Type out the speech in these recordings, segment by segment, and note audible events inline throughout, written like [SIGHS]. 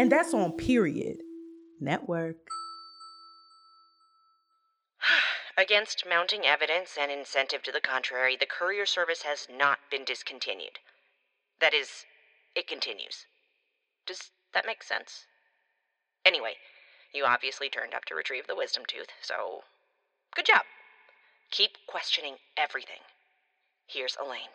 And that's on Period Network. [SIGHS] Against mounting evidence and incentive to the contrary, the courier service has not been discontinued. That is, it continues. Does that make sense? Anyway, you obviously turned up to retrieve the wisdom tooth, so good job. Keep questioning everything. Here's Elaine.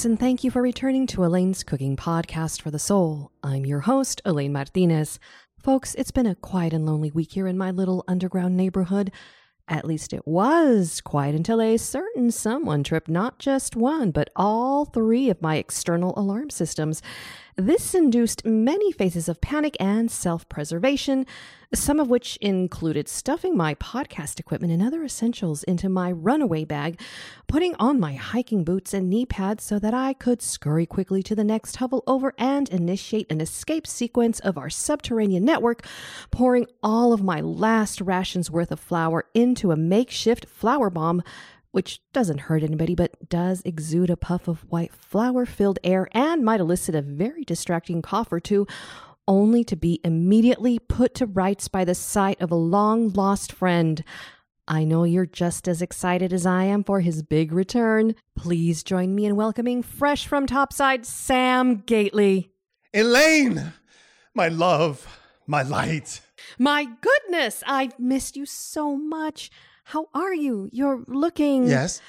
Greetings and thank you for returning to Elaine's Cooking Podcast for the Soul. I'm your host, Elaine Martinez. Folks, it's been a quiet and lonely week here in my little underground neighborhood. At least it was quiet until a certain someone tripped not just one, but all three of my external alarm systems. This induced many phases of panic and self preservation, some of which included stuffing my podcast equipment and other essentials into my runaway bag, putting on my hiking boots and knee pads so that I could scurry quickly to the next hovel over and initiate an escape sequence of our subterranean network, pouring all of my last rations worth of flour into a makeshift flour bomb which doesn't hurt anybody but does exude a puff of white flour filled air and might elicit a very distracting cough or two, only to be immediately put to rights by the sight of a long lost friend. I know you're just as excited as I am for his big return. Please join me in welcoming fresh from topside Sam Gately. Elaine, my love, my light. My goodness, I've missed you so much. How are you? You're looking. Yes.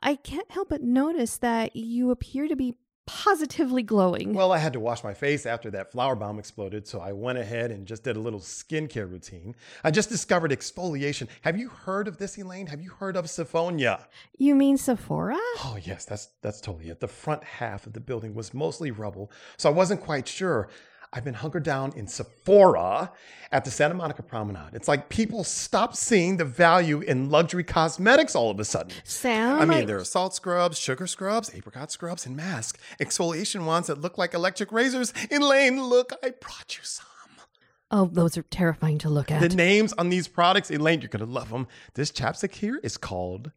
I can't help but notice that you appear to be positively glowing. Well, I had to wash my face after that flower bomb exploded, so I went ahead and just did a little skincare routine. I just discovered exfoliation. Have you heard of this, Elaine? Have you heard of Siphonia? you mean Sephora? Oh, yes, that's that's totally it. The front half of the building was mostly rubble, so I wasn't quite sure. I've been hunkered down in Sephora at the Santa Monica Promenade. It's like people stopped seeing the value in luxury cosmetics all of a sudden. Sam? I mean, there are salt scrubs, sugar scrubs, apricot scrubs, and masks, exfoliation wands that look like electric razors. Elaine, look, I brought you some. Oh, those are terrifying to look at. The names on these products, Elaine, you're gonna love them. This chapstick here is called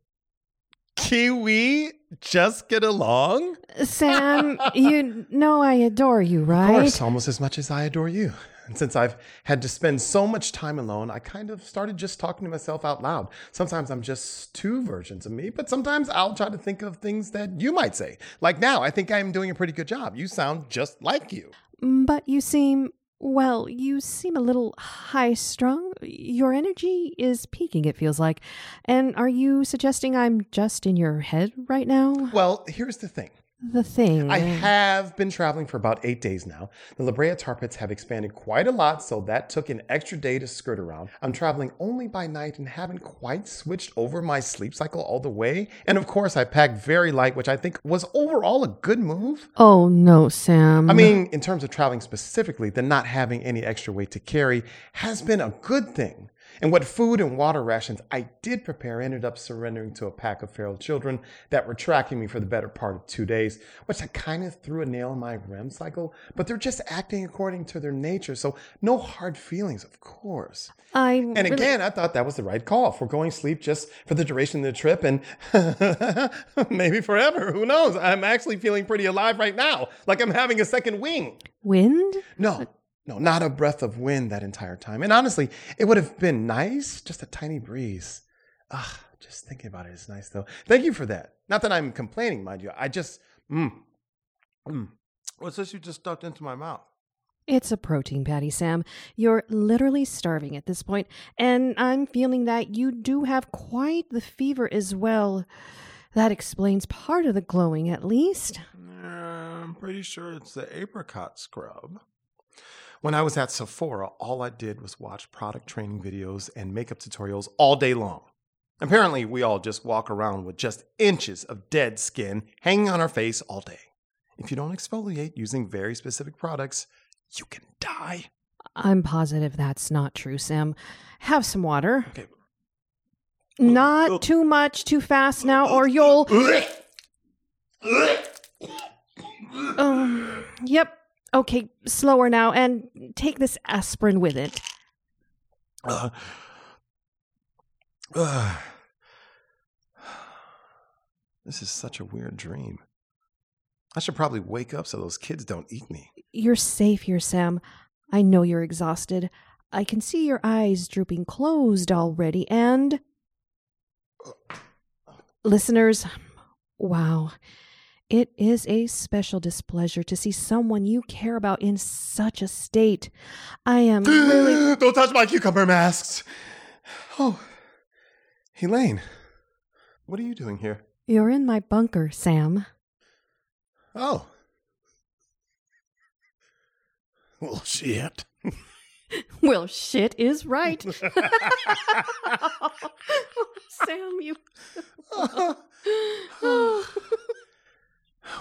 Kiwi. Just get along. Sam, you know I adore you, right? Of course, almost as much as I adore you. And since I've had to spend so much time alone, I kind of started just talking to myself out loud. Sometimes I'm just two versions of me, but sometimes I'll try to think of things that you might say. Like now, I think I'm doing a pretty good job. You sound just like you. Mm, but you seem, well, you seem a little high strung. Your energy is peaking, it feels like. And are you suggesting I'm just in your head right now? Well, here's the thing. The thing. I have been traveling for about eight days now. The La Brea tar pits have expanded quite a lot, so that took an extra day to skirt around. I'm traveling only by night and haven't quite switched over my sleep cycle all the way. And of course, I packed very light, which I think was overall a good move. Oh, no, Sam. I mean, in terms of traveling specifically, the not having any extra weight to carry has been a good thing. And what food and water rations I did prepare ended up surrendering to a pack of feral children that were tracking me for the better part of two days, which I kind of threw a nail in my REM cycle, but they're just acting according to their nature, so no hard feelings, of course. I. And really- again, I thought that was the right call. for going sleep just for the duration of the trip and [LAUGHS] maybe forever. Who knows? I'm actually feeling pretty alive right now, like I'm having a second wing. Wind? No, no, not a breath of wind that entire time. And honestly, it would have been nice, just a tiny breeze. Ah, just thinking about it is nice though. Thank you for that. Not that I'm complaining, mind you. I just, mm, mm. What's this you just stuffed into my mouth? It's a protein patty, Sam. You're literally starving at this point, and I'm feeling that you do have quite the fever as well. That explains part of the glowing, at least. I'm pretty sure it's the apricot scrub. When I was at Sephora, all I did was watch product training videos and makeup tutorials all day long. Apparently, we all just walk around with just inches of dead skin hanging on our face all day. If you don't exfoliate using very specific products, you can die. I'm positive that's not true, Sam. Have some water. Okay. Not too much, too fast now, or you'll. Um, yep. Okay, slower now, and take this aspirin with it. Uh, [SIGHS] uh, this is such a weird dream. I should probably wake up so those kids don't eat me. You're safe here, Sam. I know you're exhausted. I can see your eyes drooping closed already, and. Listeners, wow. It is a special displeasure to see someone you care about in such a state. I am [GASPS] really. Don't touch my cucumber masks. Oh, Elaine, what are you doing here? You're in my bunker, Sam. Oh. Well, shit. [LAUGHS] Well, shit is right. [LAUGHS] [LAUGHS] Sam, you.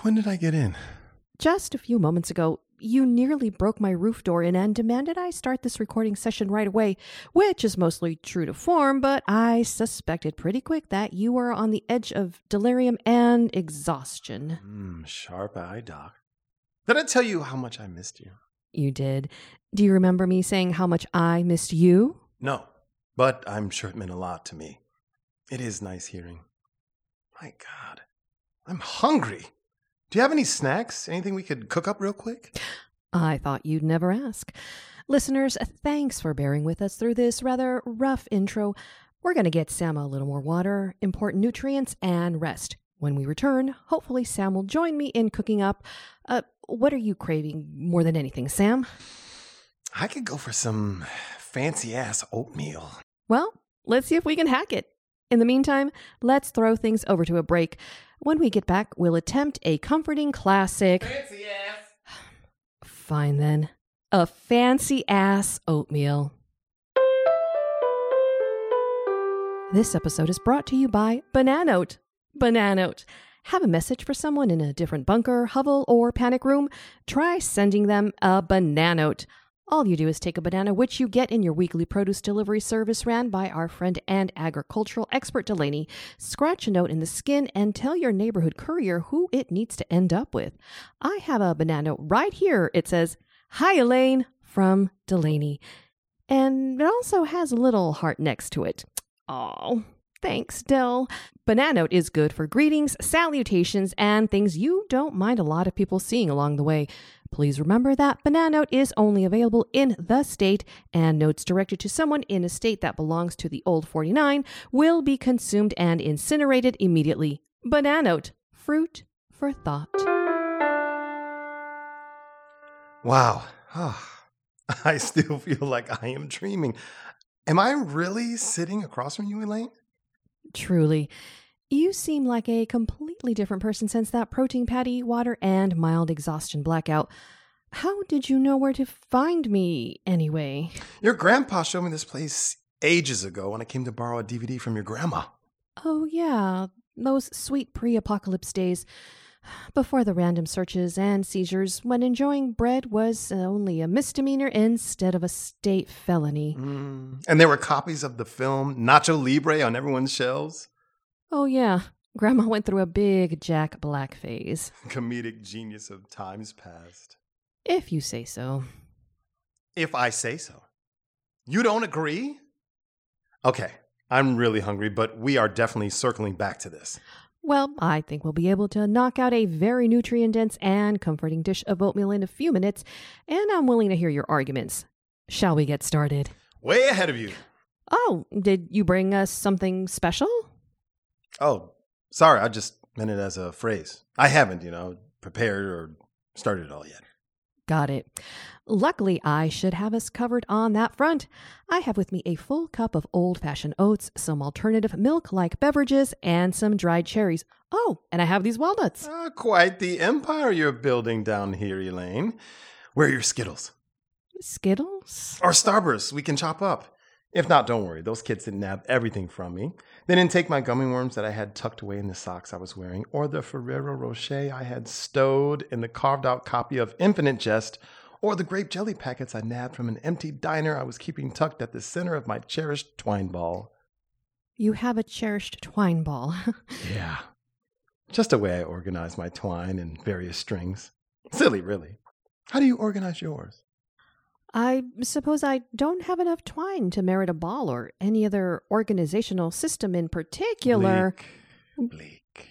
When did I get in? Just a few moments ago, you nearly broke my roof door in and demanded I start this recording session right away, which is mostly true to form, but I suspected pretty quick that you were on the edge of delirium and exhaustion. Mm, sharp eye, Doc. Did I tell you how much I missed you? You did. Do you remember me saying how much I missed you? No, but I'm sure it meant a lot to me. It is nice hearing. My God, I'm hungry. Do you have any snacks? Anything we could cook up real quick? I thought you'd never ask. Listeners, thanks for bearing with us through this rather rough intro. We're going to get Sam a little more water, important nutrients, and rest. When we return, hopefully Sam will join me in cooking up. Uh, what are you craving more than anything, Sam? I could go for some fancy ass oatmeal. Well, let's see if we can hack it. In the meantime, let's throw things over to a break. When we get back, we'll attempt a comforting classic. Fancy ass. [SIGHS] Fine then. A fancy ass oatmeal. This episode is brought to you by Bananote. Bananote. Have a message for someone in a different bunker, hovel, or panic room? Try sending them a Bananote. All you do is take a banana, which you get in your weekly produce delivery service ran by our friend and agricultural expert Delaney, scratch a note in the skin, and tell your neighborhood courier who it needs to end up with. I have a banana right here. It says, Hi, Elaine, from Delaney. And it also has a little heart next to it. Oh, thanks, Del. Bananote is good for greetings, salutations, and things you don't mind a lot of people seeing along the way. Please remember that Bananote is only available in the state, and notes directed to someone in a state that belongs to the Old 49 will be consumed and incinerated immediately. Bananote, fruit for thought. Wow. Ah, [LAUGHS] I still feel like I am dreaming. Am I really sitting across from you, Elaine? Truly. You seem like a completely different person since that protein patty, water, and mild exhaustion blackout. How did you know where to find me, anyway? Your grandpa showed me this place ages ago when I came to borrow a DVD from your grandma. Oh, yeah, those sweet pre apocalypse days. Before the random searches and seizures, when enjoying bread was only a misdemeanor instead of a state felony. Mm. And there were copies of the film Nacho Libre on everyone's shelves. Oh, yeah. Grandma went through a big Jack Black phase. [LAUGHS] Comedic genius of times past. If you say so. If I say so. You don't agree? Okay, I'm really hungry, but we are definitely circling back to this. Well, I think we'll be able to knock out a very nutrient dense and comforting dish of oatmeal in a few minutes, and I'm willing to hear your arguments. Shall we get started? Way ahead of you. Oh, did you bring us something special? Oh, sorry, I just meant it as a phrase. I haven't, you know, prepared or started it all yet. Got it. Luckily, I should have us covered on that front. I have with me a full cup of old fashioned oats, some alternative milk like beverages, and some dried cherries. Oh, and I have these walnuts. Ah, quite the empire you're building down here, Elaine. Where are your Skittles? Skittles? Or Starbursts we can chop up. If not, don't worry. Those kids didn't have everything from me. They didn't take my gummy worms that I had tucked away in the socks I was wearing, or the Ferrero Rocher I had stowed in the carved out copy of Infinite Jest, or the grape jelly packets I nabbed from an empty diner I was keeping tucked at the center of my cherished twine ball. You have a cherished twine ball. [LAUGHS] Yeah. Just a way I organize my twine and various strings. Silly, really. How do you organize yours? I suppose I don't have enough twine to merit a ball or any other organizational system in particular. Bleak. Bleak.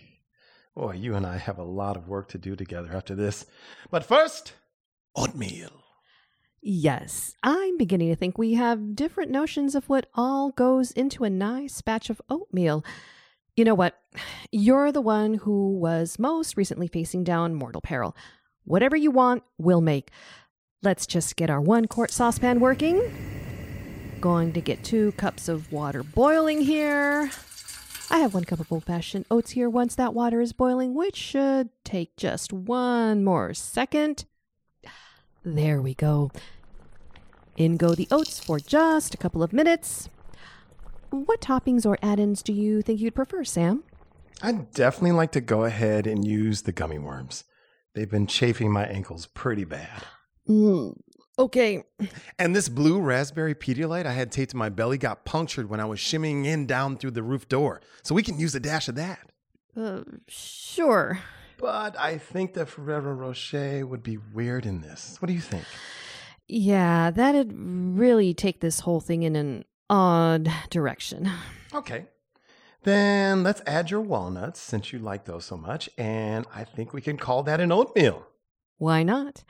Boy, you and I have a lot of work to do together after this. But first, oatmeal. Yes, I'm beginning to think we have different notions of what all goes into a nice batch of oatmeal. You know what? You're the one who was most recently facing down mortal peril. Whatever you want, we'll make. Let's just get our one quart saucepan working. Going to get two cups of water boiling here. I have one cup of old fashioned oats here once that water is boiling, which should take just one more second. There we go. In go the oats for just a couple of minutes. What toppings or add ins do you think you'd prefer, Sam? I'd definitely like to go ahead and use the gummy worms. They've been chafing my ankles pretty bad. Mm, okay. And this blue raspberry Pedialyte I had taped to my belly got punctured when I was shimmying in down through the roof door. So we can use a dash of that. Uh, sure. But I think the Ferrero Rocher would be weird in this. What do you think? Yeah, that'd really take this whole thing in an odd direction. Okay. Then let's add your walnuts since you like those so much. And I think we can call that an oatmeal. Why not?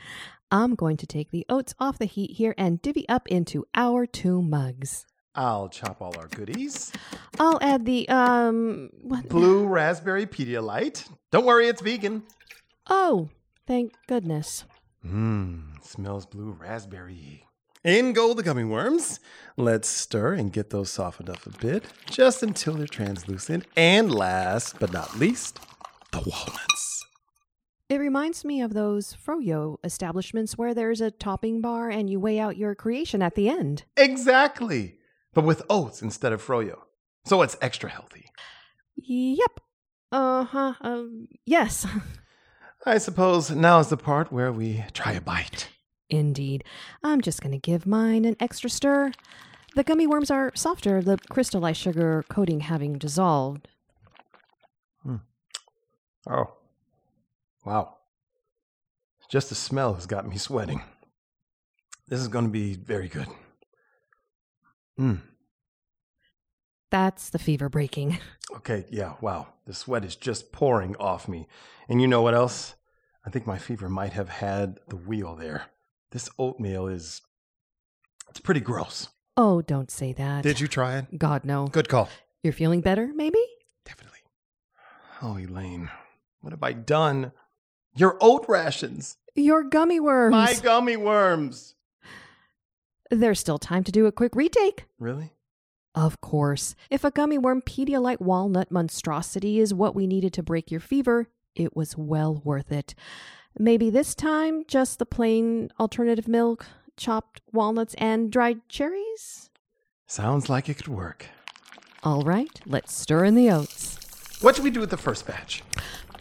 I'm going to take the oats off the heat here and divvy up into our two mugs. I'll chop all our goodies. I'll add the, um, what? Blue raspberry Pedialyte. Don't worry, it's vegan. Oh, thank goodness. Mmm, smells blue raspberry. In go the gummy worms. Let's stir and get those softened up a bit, just until they're translucent. And last but not least, the walnuts. It reminds me of those froyo establishments where there's a topping bar and you weigh out your creation at the end. Exactly. But with oats instead of froyo. So it's extra healthy. Yep. Uh huh. Um, yes. [LAUGHS] I suppose now is the part where we try a bite. Indeed. I'm just going to give mine an extra stir. The gummy worms are softer, the crystallized sugar coating having dissolved. Oh. Wow. Just the smell has got me [LAUGHS] sweating. This is going to be very good. Mm. That's the fever breaking. [LAUGHS] Okay, yeah, wow. The sweat is just pouring off me. And you know what else? I think my fever might have had the wheel there. This oatmeal is. It's pretty gross. Oh, don't say that. Did you try it? God, no. Good call. You're feeling better, maybe? Definitely. Oh, Elaine, what have I done? Your oat rations. Your gummy worms. My gummy worms. There's still time to do a quick retake. Really? Of course. If a gummy worm Pedialyte walnut monstrosity is what we needed to break your fever, it was well worth it. Maybe this time just the plain alternative milk, chopped walnuts, and dried cherries? Sounds like it could work. All right, let's stir in the oats. What should we do with the first batch?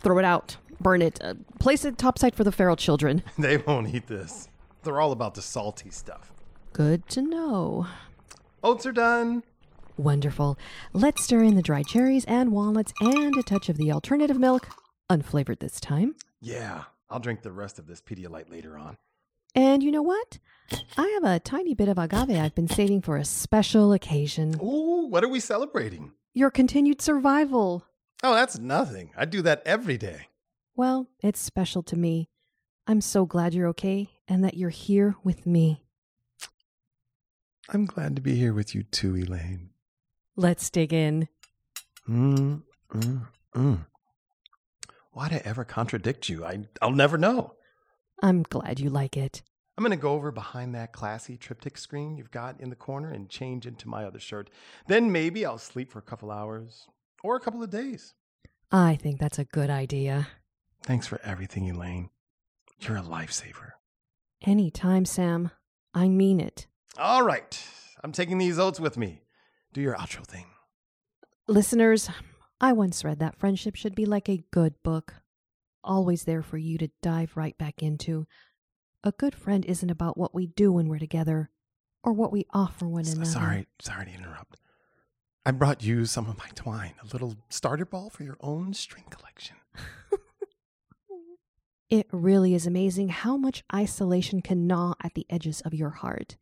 Throw it out. Burn it. Uh, place it topside for the feral children. [LAUGHS] They won't eat this. They're all about the salty stuff. Good to know. Oats are done. Wonderful. Let's stir in the dried cherries and walnuts and a touch of the alternative milk, unflavored this time. Yeah, I'll drink the rest of this Pedialyte later on. And you know what? I have a tiny bit of agave I've been saving for a special occasion. Ooh, what are we celebrating? Your continued survival. Oh, that's nothing. I do that every day. Well, it's special to me. I'm so glad you're okay and that you're here with me. I'm glad to be here with you too, Elaine. Let's dig in. Mm, mm, mm. Why'd I ever contradict you? I, I'll never know. I'm glad you like it. I'm going to go over behind that classy triptych screen you've got in the corner and change into my other shirt. Then maybe I'll sleep for a couple hours or a couple of days. I think that's a good idea. Thanks for everything, Elaine. You're a lifesaver. Anytime, Sam. I mean it. All right. I'm taking these oats with me. Do your outro thing. Listeners, I once read that friendship should be like a good book, always there for you to dive right back into. A good friend isn't about what we do when we're together or what we offer one another. Sorry, sorry to interrupt. I brought you some of my twine, a little starter ball for your own string collection. [LAUGHS] It really is amazing how much isolation can gnaw at the edges of your heart.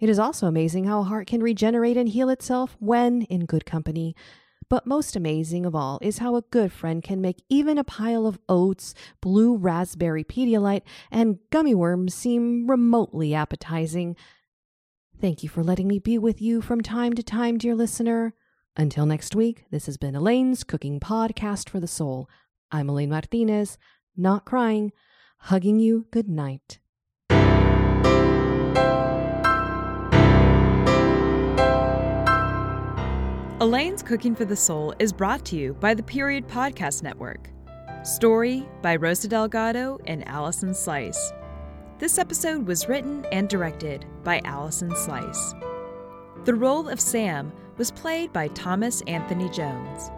It is also amazing how a heart can regenerate and heal itself when in good company. But most amazing of all is how a good friend can make even a pile of oats, blue raspberry Pedialyte, and gummy worms seem remotely appetizing. Thank you for letting me be with you from time to time, dear listener. Until next week, this has been Elaine's Cooking Podcast for the Soul. I'm Elaine Martinez not crying, hugging you good night. Elaine's Cooking for the Soul is brought to you by the Period Podcast Network. Story by Rosa Delgado and Allison Slice. This episode was written and directed by Allison Slice. The role of Sam was played by Thomas Anthony Jones.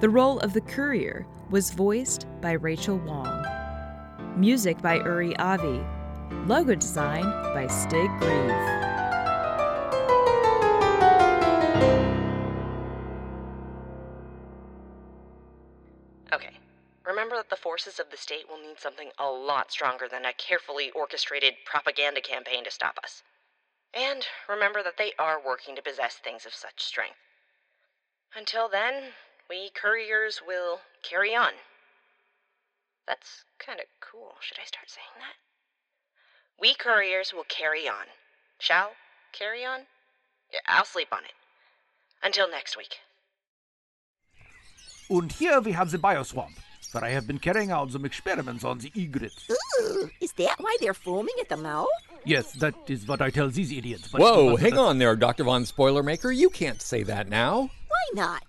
The role of the courier was voiced by Rachel Wong. Music by Uri Avi. Logo design by Stig Grieve. Okay. Remember that the forces of the state will need something a lot stronger than a carefully orchestrated propaganda campaign to stop us. And remember that they are working to possess things of such strength. Until then, we couriers will carry on. That's kind of cool. Should I start saying that? We couriers will carry on. Shall carry on? Yeah, I'll sleep on it. Until next week. And here we have the bioswamp, where I have been carrying out some experiments on the egret. Ooh, is that why they're foaming at the mouth? Yes, that is what I tell these idiots. but- Whoa, hang on there, Dr. Von Spoilermaker. You can't say that now. Why not?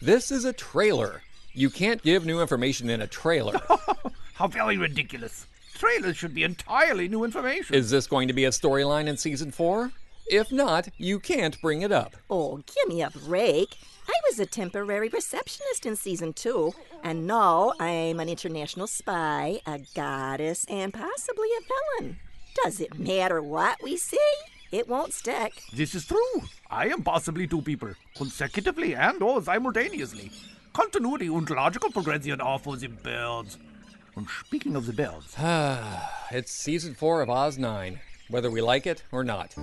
This is a trailer. You can't give new information in a trailer. [LAUGHS] How very ridiculous. Trailers should be entirely new information. is this going to be a storyline in season four? If not, you can't bring it up. Oh, give me a break. I was a temporary receptionist in season two, and now I'm an international spy, a goddess, and possibly a villain. Does it matter what we say? It won't stick. This is true. I am possibly two people, consecutively and or simultaneously. Continuity and logical progression are for the birds. And speaking of the birds, [SIGHS] It's season four of Oz 9, whether we like it or not.